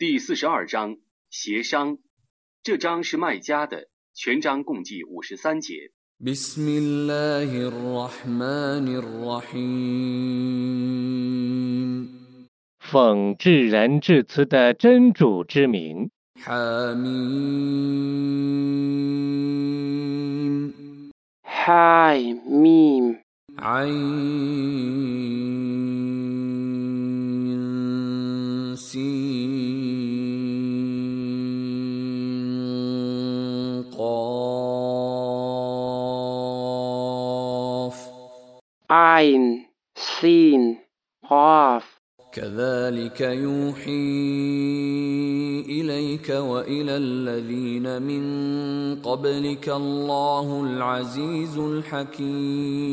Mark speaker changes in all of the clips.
Speaker 1: 第四十二章协商。这章是卖家的，全章共计五十三节。
Speaker 2: بسم الله الرحمن الرحيم
Speaker 3: 奉至仁至慈的真主之名，
Speaker 2: حميم
Speaker 4: حاي ميم
Speaker 2: عين سين
Speaker 4: عين سين قاف
Speaker 2: كذلك يوحي إليك وإلى الذين من قبلك الله العزيز الحكيم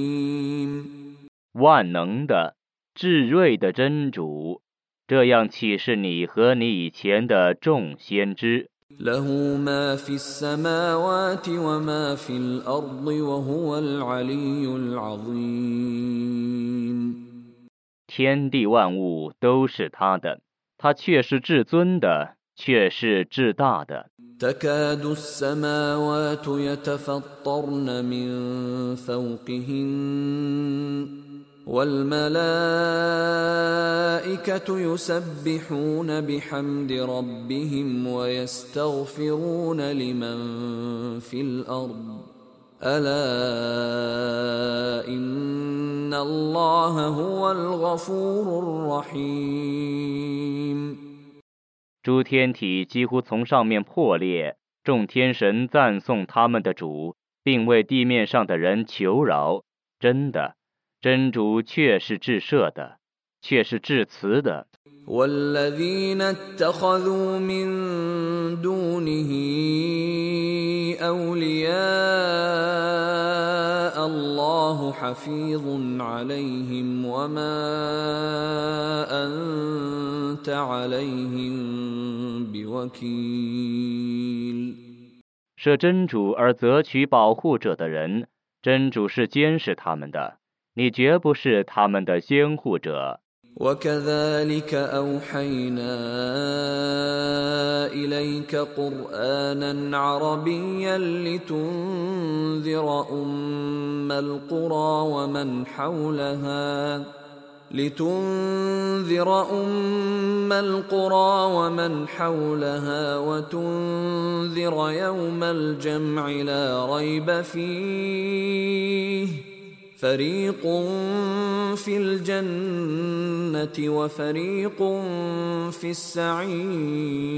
Speaker 3: 万能的、至睿的真主，这样启示你和你以前的众先知。
Speaker 2: له ما في السماوات وما في الأرض وهو العلي العظيم
Speaker 3: 天地万物都是他的，他却是至尊的，却是至大的。
Speaker 2: تكاد السماوات يتفطرن من فوقهن والملائكة يسبحون بحمد ربهم ويستغفرون لمن في الأرض ألا إن الله هو الغفور الرحيم
Speaker 3: 诸天体几乎从上面破裂，众天神赞颂他们的主，并为地面上的人求饶。真的， 真主却是至赦的，却是至慈的。
Speaker 2: والذين اتخذوا من دونه أولياء الله حفيظ عليهم وما أنت عليهم بوكيل
Speaker 3: 设真主而择取保护者的人，真主是监视他们的， 你绝不是他们的监护者。
Speaker 2: وكذلك أوحينا إليك قرآنا عربيا لتنذر أم القرى ومن حولها لتنذر أم القرى ومن حولها وتنذر يوم الجمع لا ريب فيه فريق في الجنة وفريق في السعير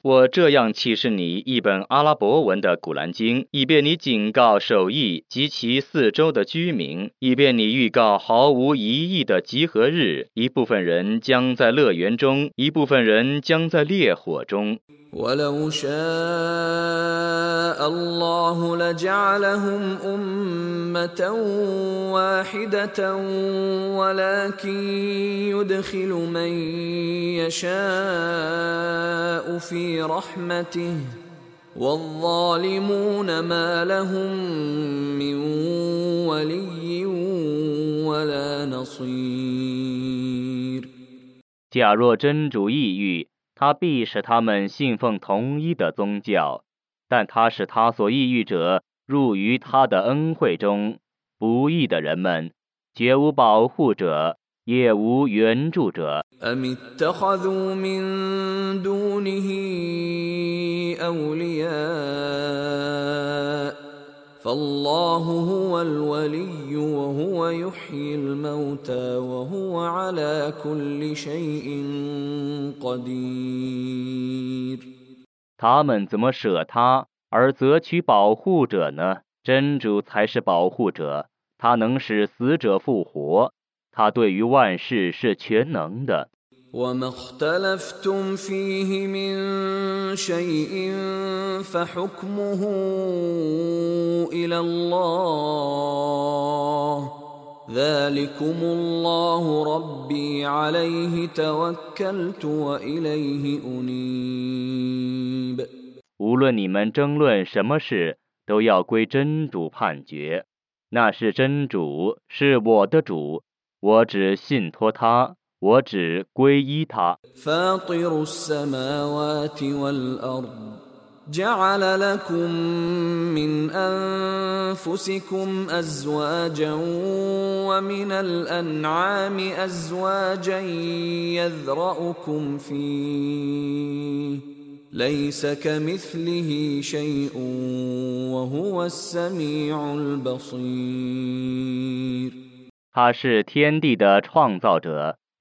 Speaker 3: 我这样启示你一本阿拉伯文的《古兰经》，以便你警告首邑及其四周的居民，以便你预告毫无疑义的集合日。一部分人将在乐园中，一部分人将在烈火中。
Speaker 2: ولو شاء الله لجعلهم أمة واحدة ولكن يدخل من يشاء في رحمته والظالمون ما لهم من ولي ولا نصير
Speaker 3: 假若真主意欲， 他必使他们信奉同一的宗教，但他使他所意欲者入于他的恩惠中。不义的人们，绝无保护者，也无援助者。
Speaker 2: فالله هو الولي وهو يحيي الموتى وهو على كل شيء قدير
Speaker 3: 他们怎么舍他而择取保护者呢？真主才是保护者，他能使死者复活，他对于万事是全能的。
Speaker 2: وما اختلفتم فيه من شيء فحكمه إلى الله ذلكم الله ربي عليه توكلت وإليه أنيب
Speaker 3: 无论你们争论什么事，都要归真主判决。那是真主，是我的主，我只信托他， 我只皈依他。
Speaker 2: فاطر السماوات والأرض جعل لكم من أنفسكم أزواجا ومن الأنعام أزواجا يذرأكم فيه ليس كمثله شيء وهو السميع البصير
Speaker 3: 他是天地的创造者，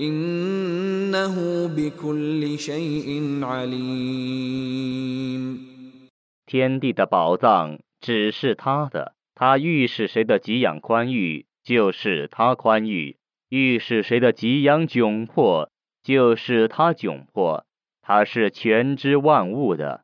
Speaker 2: إنه بكل شيء عليم
Speaker 3: 天地的宝藏只是他的，他欲使谁的给养宽裕，就是他宽裕；欲使谁的给养窘迫，就是他窘迫。他是全知万物的。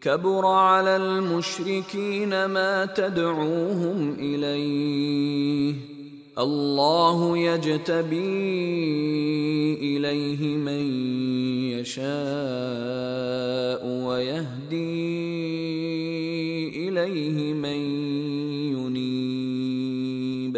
Speaker 2: كبر على المشركين ما تدعوهم اليه الله يجتبي اليه من يشاء ويهدي اليه من ينيب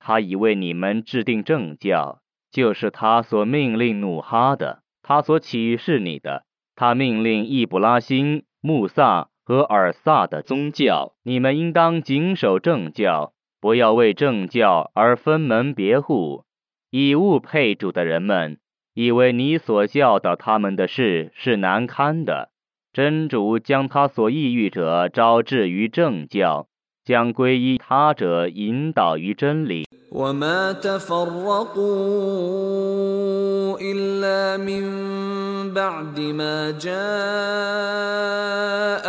Speaker 3: 他已为你们制定正教，就是他所命令努哈的，他所启示你的，他命令易卜拉欣、 穆萨和尔萨的宗教，你们应当谨守正教，不要为正教而分门别户。以物配主的人们，以为你所教导他们的事是难堪的。真主将他所抑郁者招致于正教，将皈依他者引导于真理。
Speaker 2: وما تفرقوا الا من بعد ما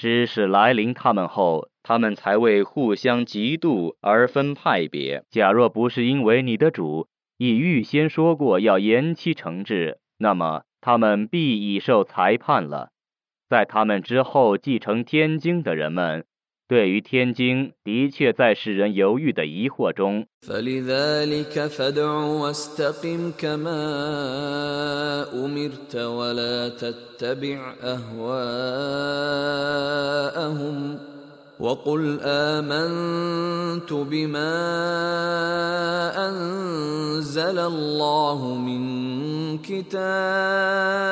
Speaker 3: 知识来临他们后，他们才为互相嫉妒而分派别。假若不是因为你的主已预先说过要延期惩治，那么他们必已受裁判了。在他们之后继承天经的人们，对于天经的确在使人犹豫的疑惑中。
Speaker 2: فلذلك فادع واستقم كما امرت ولا تتبع اهواءهم وقل امنت بما انزل الله من كتاب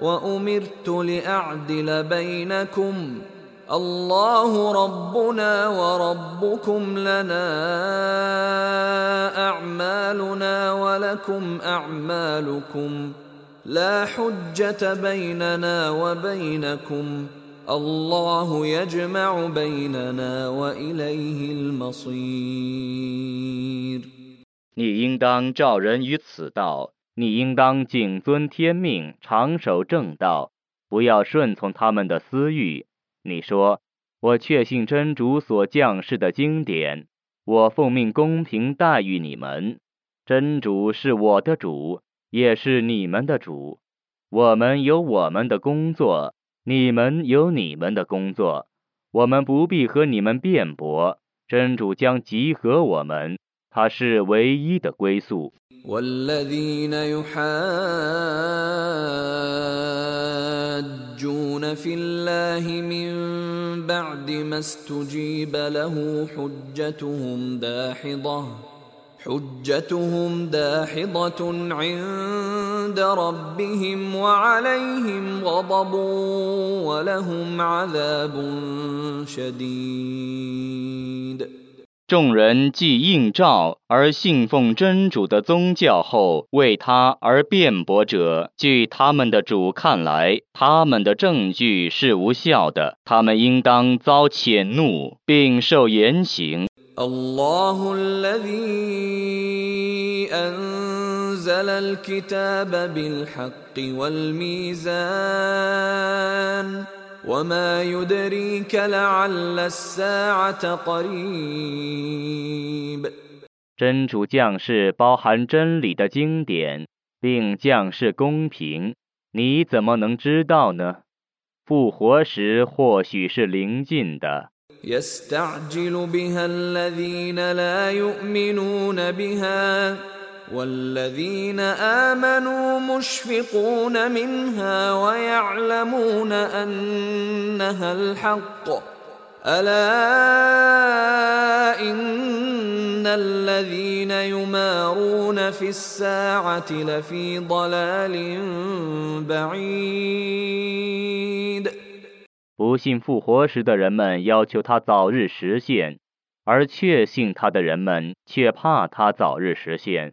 Speaker 2: وامرت لاعدل بينكم الله ربنا وربكم لنا اعمالنا ولكم اعمالكم لا حجه بيننا وبينكم الله يجمع بيننا واليه المصير
Speaker 3: 你应当照人于此道，你应当谨遵天命，长守正道，不要顺从他们的私欲。 你说：“我确信真主所降世的经典，我奉命公平待遇你们。真主是我的主，也是你们的主。我们有我们的工作，你们有你们的工作。我们不必和你们辩驳，真主将集合我们。”他是唯一的归宿。
Speaker 2: والذين يحاجون في الله من بعد ما استجيب له حجتهم داحضة حجتهم داحضة عند ربهم وعليهم غضب ولهم عذاب شديد
Speaker 3: 众人既应召而信奉真主的宗教后，为他而辩驳者，据他们的主看来，他们的证据是无效的，他们应当遭谴怒，并受严刑。
Speaker 2: الله الذي أنزل الكتاب بالحق والميزان وما يدريك لعل الساعة قريب
Speaker 3: 真主降世包含真理的经典，并降世公平，你怎么能知道呢？复活时或许是临近的。
Speaker 2: يستعجل بها الذين لا يؤمنون بها والذين آمنوا مشفقون منها ويعلمون أنها الحق ألا إن الذين يمارون في الساعة لفي ضلال بعيد
Speaker 3: 不信复活时的人们要求他早日实现，而确信他的人们却怕他早日实现，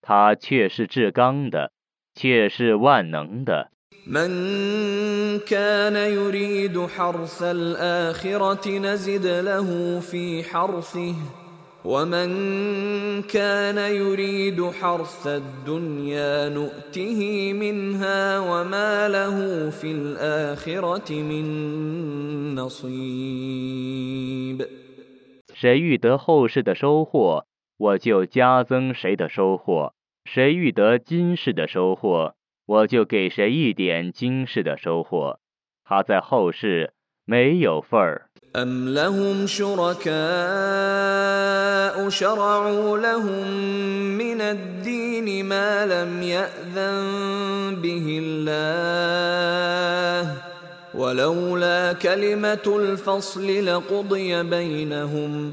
Speaker 3: 他却是至刚的，却是万能的。
Speaker 2: من كان يريد حرث الآخرة نزد له في حرثه ومن كان يريد حرث الدنيا نؤته منها وما له في الآخرة من نصيب
Speaker 3: 谁欲得后世的收获， 我就加增谁的收获；谁欲得今世的收获，我就给谁一点今世的收获。他在后世没有份儿。
Speaker 2: أم لهم شركاء شرعوا لهم من الدين ما لم يأذن به الله ولولا كلمة الفصل لقضي بينهم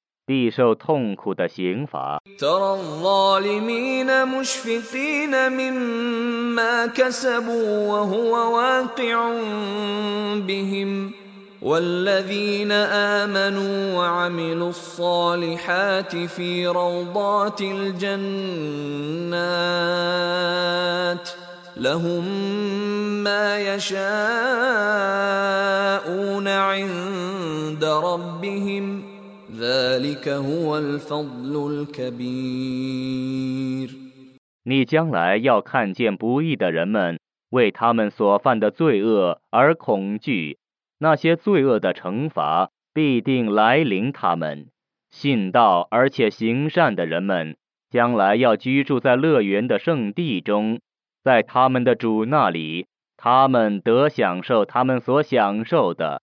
Speaker 3: 必受痛苦的刑罚。
Speaker 2: ترى الظالمين مشفقين مما كسبوا وهو واقع بهم والذين آمنوا وعملوا الصالحات في روضات الجنات لهم ما يشاءون عند ربهم ذلك هو الفضل الكبير
Speaker 3: 你将来要看见不义的人们为他们所犯的罪恶而恐惧，那些罪恶的惩罚必定来临他们。信道而且行善的人们，将来要居住在乐园的圣地中，在他们的主那里，他们得享受他们所享受的，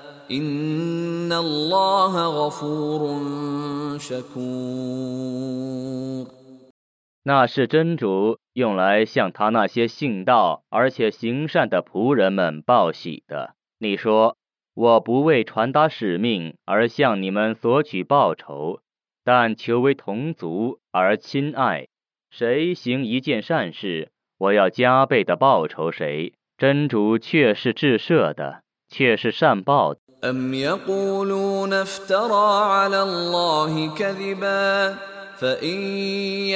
Speaker 3: 那是真主用来向他那些信道而且行善的仆人们报喜的。你说，我不为传达使命而向你们索取报酬，但求为同族而亲爱。谁行一件善事，我要加倍的报酬谁。真主却是至赦的，却是善报的。
Speaker 2: أم يقولون افترى على الله كذبا فإن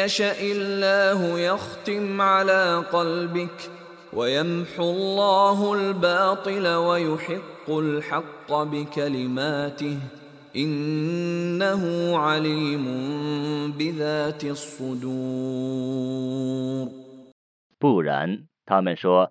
Speaker 2: يشأ الله يختم على قلبك ويمحو الله الباطل ويحق الحق بكلماته إنه عليم بذات الصدور
Speaker 3: 不然，他们说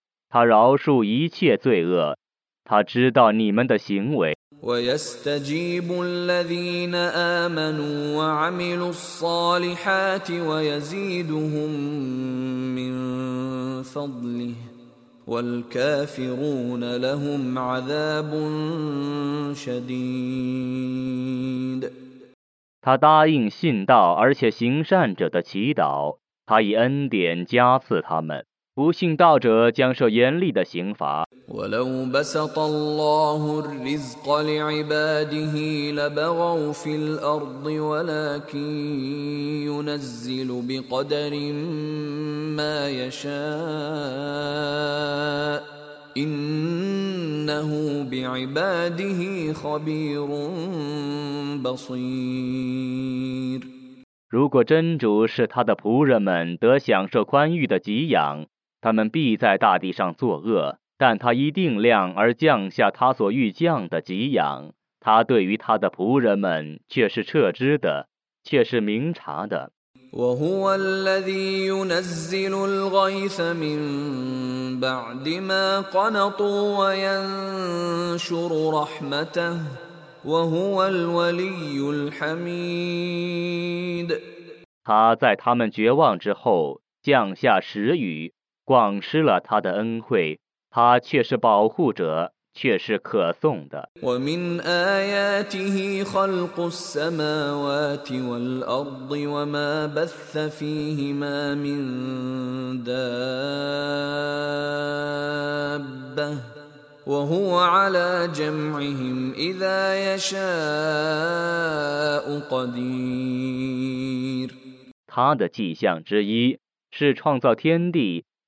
Speaker 3: 他饶恕一切罪恶，他知道你们的行为。
Speaker 2: ويستجيب الذين آمنوا وعملوا الصالحات ويزيدهم من فضله والكافرون لهم عذاب شديد
Speaker 3: 他答应信道而且行善者的祈祷，他以恩典加赐他们。 不信道者将受严厉的刑罚。如果真主是他的仆人们，得享受宽裕的给养。他们必在大地上作恶。但他一定量而降下他所欲降的给养，他对于他的仆人们却是撤知的，却是明察的。
Speaker 2: وهو الذي ينزل الغيث من بعد ما قنطوا وينشر رحمته وهو الولي الحميد
Speaker 3: 他在他们绝望之后降下时雨， 广施了他的恩惠。他却是保护者，却是可颂的。
Speaker 2: ومن آياته خلق السماوات والأرض وما بث فيهما من دابة وهو على جمعهم إذا يشاء قدير
Speaker 3: 他的迹象之一是创造天地。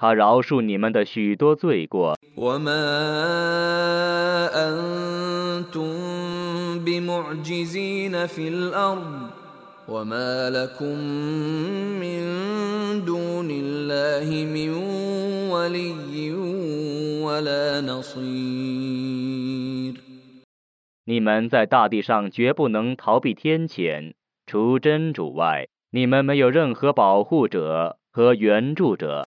Speaker 3: 他饶恕你们的许多罪过。
Speaker 2: وما أنتم بمعجزين في الأرض وما لكم من دون الله من ولي ولا نصير
Speaker 3: 你们在大地上绝不能逃避天谴，除真主外，你们没有任何保护者和援助者。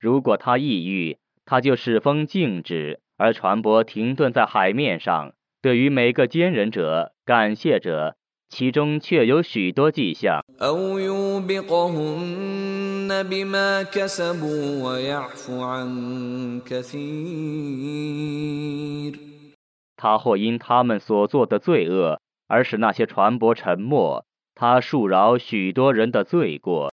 Speaker 3: 如果他抑郁，他就使风静止，而船舶停顿在海面上。对于每个坚忍者、感谢者，其中却有许多迹象。他或因他们所做的罪恶，而使那些船舶沉没。他恕饶许多人的罪过。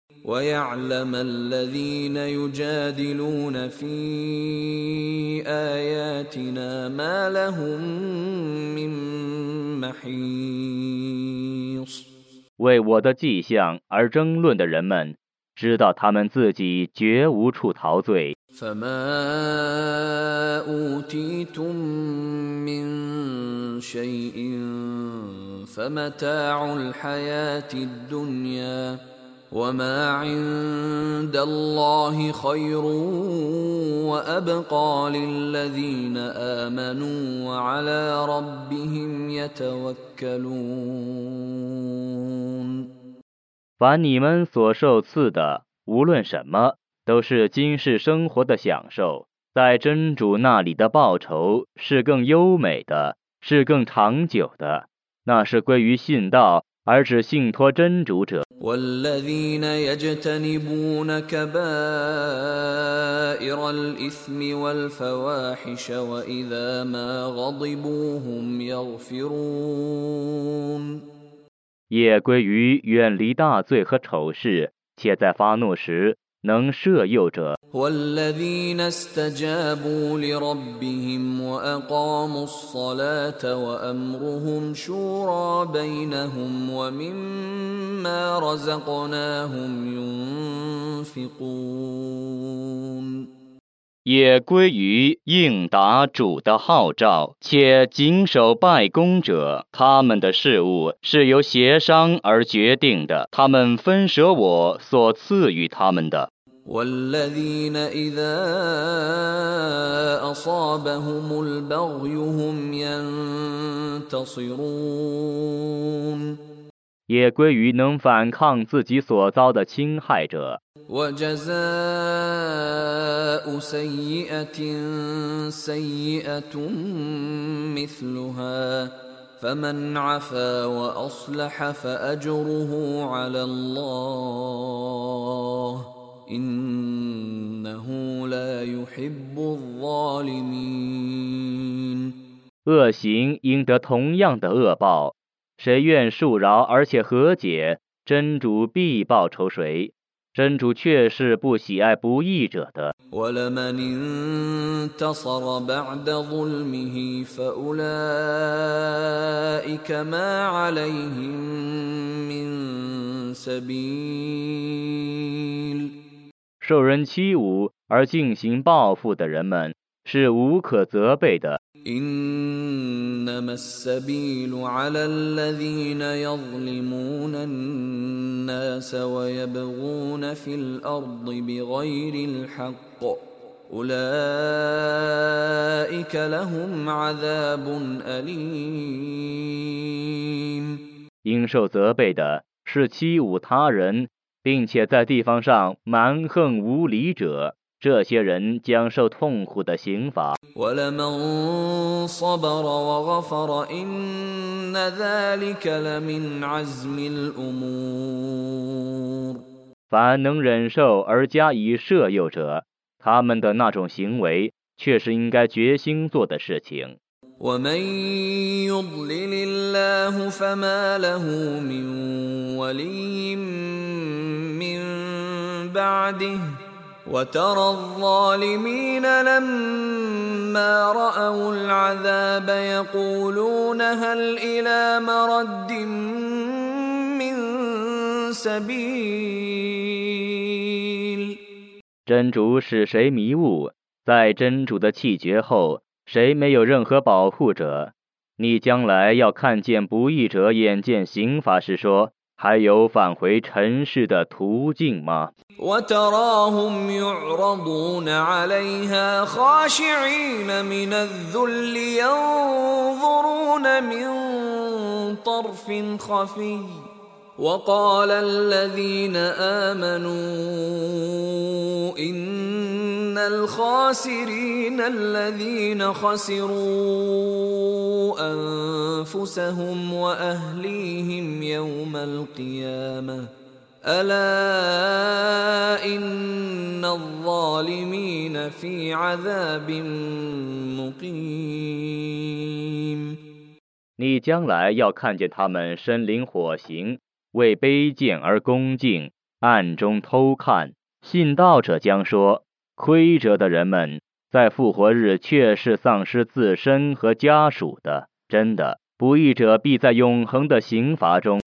Speaker 3: 为我的迹象而争论的人们，知道他们自己绝无处逃罪。凡你们所受赐的，无论什么，都是今世生活的享受，在真主那里的报酬是更优美的，是更长久的，那是归于信道。而是信托真主者。也归于远离大罪和丑事，且在发怒时。能摄诱者。也归于应答主的号召，且谨守拜功者。他们的事物是由协商而决定的，他们分舍我所赐予他们的。والذين إذا أصابهم البغي هم ينتصرون 也归于能反抗自己所遭的侵害者。
Speaker 2: وجزاء سيئة سيئة مثلها فمن عفا وأصلح فأجره على الله
Speaker 3: 恶行应得同样的恶报，谁愿恕饶而且和解，真主必报仇谁。真主却是不喜爱不义者的。受人欺侮而进行报复的人们是无可责备的。应受责备的是欺侮他人。并且在地方上蛮横无理者，这些人将受痛苦的刑罚。凡能忍受而加以摄诱者，他们的那种行为，却是应该决心做的事情。
Speaker 2: ومن يضلل الله فما له من ولي من بعده وترى الظالمين لما راوا العذاب يقولون هل الى مرد من سبيل
Speaker 3: 真主使谁迷雾，在真主的气绝后。谁没有任何保护者？你将来要看见不义者眼见刑罚时说：“ 还有返回尘世的途径吗？”
Speaker 2: وقال الذين آمنوا إن الخاسرين الذين خسروا انفسهم واهليهم يوم القيامه الا ان الظالمين في عذاب مقيم
Speaker 3: 你将来要看见他们身临火刑，为卑贱而恭敬，暗中偷看。信道者将说：亏折的人们，在复活日却是丧失自身和家属的。真的， 不义者必在永恒的刑罚中。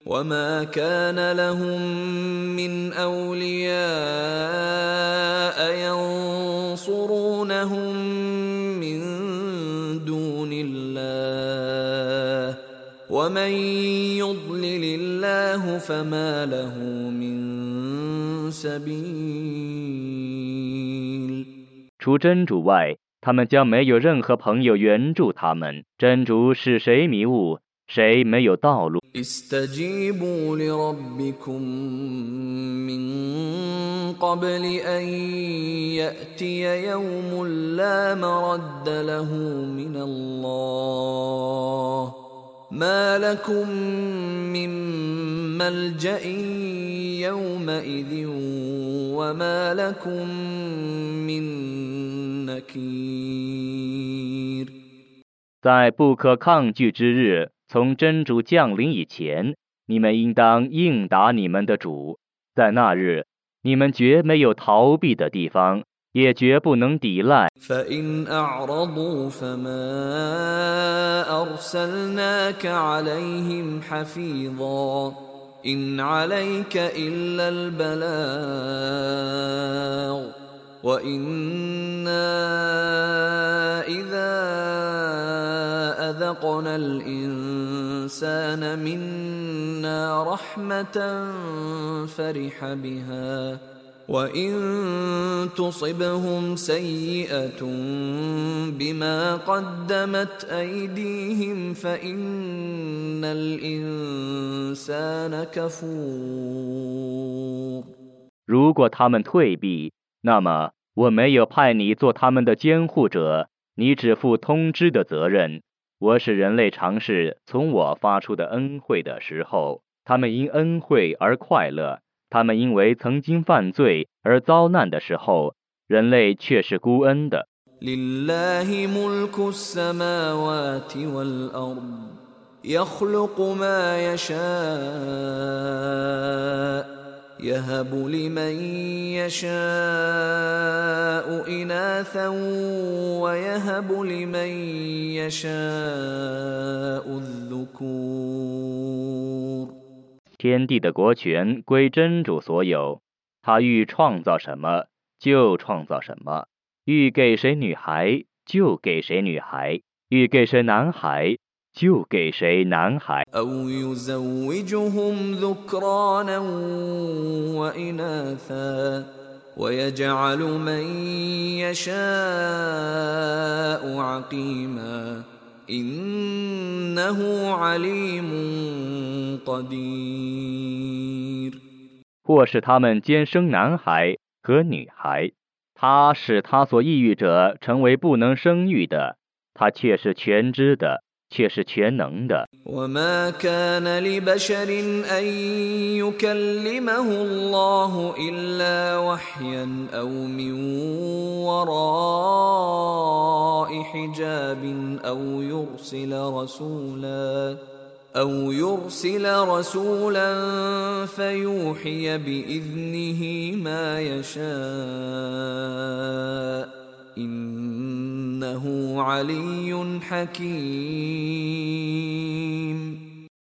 Speaker 3: 除真主外，他们将没有任何朋友援助他们。真主使谁迷雾，谁没有道路。在不可抗拒之日从真主降临以前，你们应当应答你们的主。在那日，你们绝没有逃避的地方。也绝不能抵赖。
Speaker 2: فإن أعرضوا فما أرسلناك عليهم حفيظا إن عليك إلا البلاغ وإنا إذا أذقنا الإنسان منا رحمة فرح بها وإن تصبهم سيئة بما قدمت أيديهم فإن الإنسان كفور
Speaker 3: 如果他们退避， 那么我没有派你做他们的监护者，你只负通知的责任。我使人类尝试从我发出的恩惠的时候，他们因恩惠而快乐。他们因为曾经犯罪而遭难的时候，人类却是孤恩的。天地的国权归真主所有，他欲创造什么就创造什么，欲给谁女孩就给谁女孩，欲给谁男孩就给谁男孩。或是他们兼生男孩和女孩，他使他所抑郁者成为不能生育的，他却是全知的，却是全能的。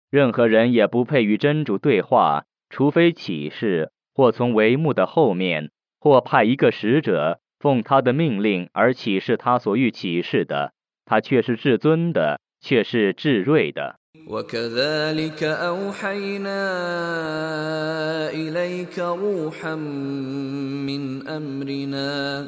Speaker 3: 任何人也不配与真主对话，除非启示，或从帷幕的后面，或派一个使者。奉他的命令而启示他所欲启示的，他却是至尊的，却是至睿的。
Speaker 2: وكذلك أوحينا إليك روحا من أمرنا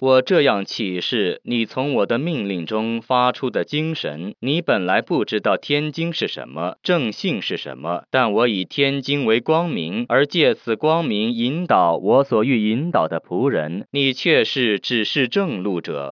Speaker 3: 我这样启示你从我的命令中发出的精神，你本来不知道天经是什么，正信是什么，但我以天经为光明，而借此光明引导我所欲引导的仆人，你却是只是正路者。